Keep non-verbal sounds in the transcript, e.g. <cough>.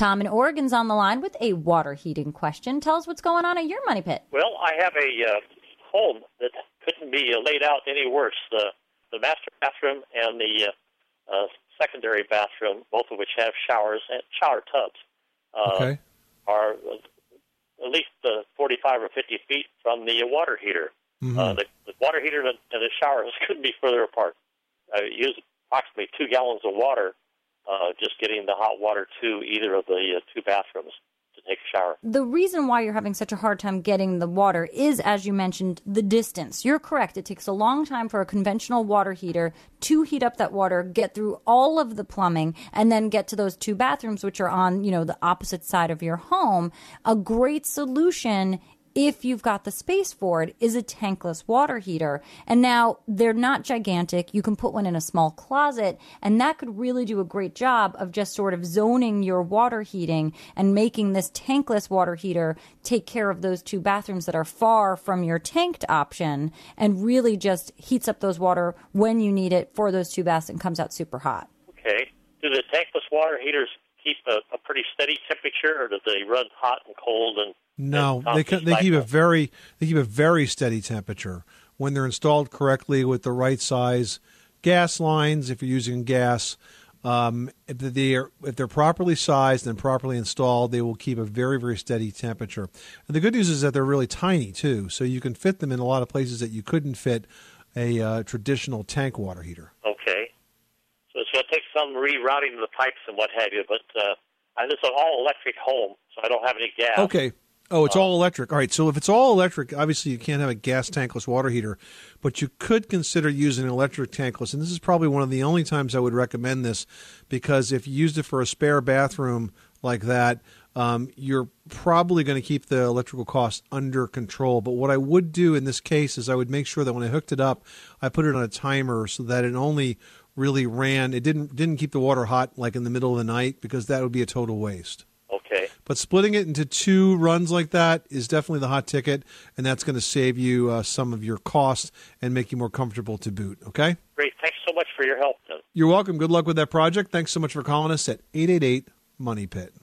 Tom in Oregon's on the line with a water heating question. Tell us what's going on at your money pit. Well, I have a uh, home that couldn't be uh, laid out any worse. The the master bathroom and the uh, uh, secondary bathroom, both of which have showers and shower tubs, uh, Okay. are uh, at least uh, 45 or 50 feet from the uh, water heater. Mm-hmm. Uh, the, the water heater and the, and the showers <laughs> couldn't be further apart. I use approximately two gallons of water uh, just getting the hot water to either of the uh, two bathrooms to take a shower. The reason why you're having such a hard time getting the water is, as you mentioned, the distance. You're correct. It takes a long time for a conventional water heater to heat up that water, get through all of the plumbing, and then get to those two bathrooms, which are on, you know, the opposite side of your home. A great solution if you've got the space for it, is a tankless water heater. And now they're not gigantic. You can put one in a small closet, and that could really do a great job of just sort of zoning your water heating and making this tankless water heater take care of those two bathrooms that are far from your tanked option and really just heats up those water when you need it for those two baths and comes out super hot. Okay. Do the tankless water heaters keep a, a pretty steady temperature, or do they run hot and cold and No, and they can, they keep a very they keep a very steady temperature when they're installed correctly with the right size gas lines. If you're using gas, um, if they're if they're properly sized and properly installed, they will keep a very very steady temperature. And the good news is that they're really tiny too, so you can fit them in a lot of places that you couldn't fit a uh, traditional tank water heater. Okay. So it's going to take some rerouting of the pipes and what have you, but uh, and it's an all electric home, so I don't have any gas. Okay. Oh, it's all electric. All right. So if it's all electric, obviously you can't have a gas tankless water heater, but you could consider using an electric tankless. And this is probably one of the only times I would recommend this because if you used it for a spare bathroom like that, um, you're probably going to keep the electrical costs under control. But what I would do in this case is I would make sure that when I hooked it up, I put it on a timer so that it only really ran. It didn't didn't keep the water hot like in the middle of the night because that would be a total waste. Okay. But splitting it into two runs like that is definitely the hot ticket, and that's going to save you uh, some of your costs and make you more comfortable to boot. Okay? Great. Thanks so much for your help. Then. You're welcome. Good luck with that project. Thanks so much for calling us at 888 Money Pit.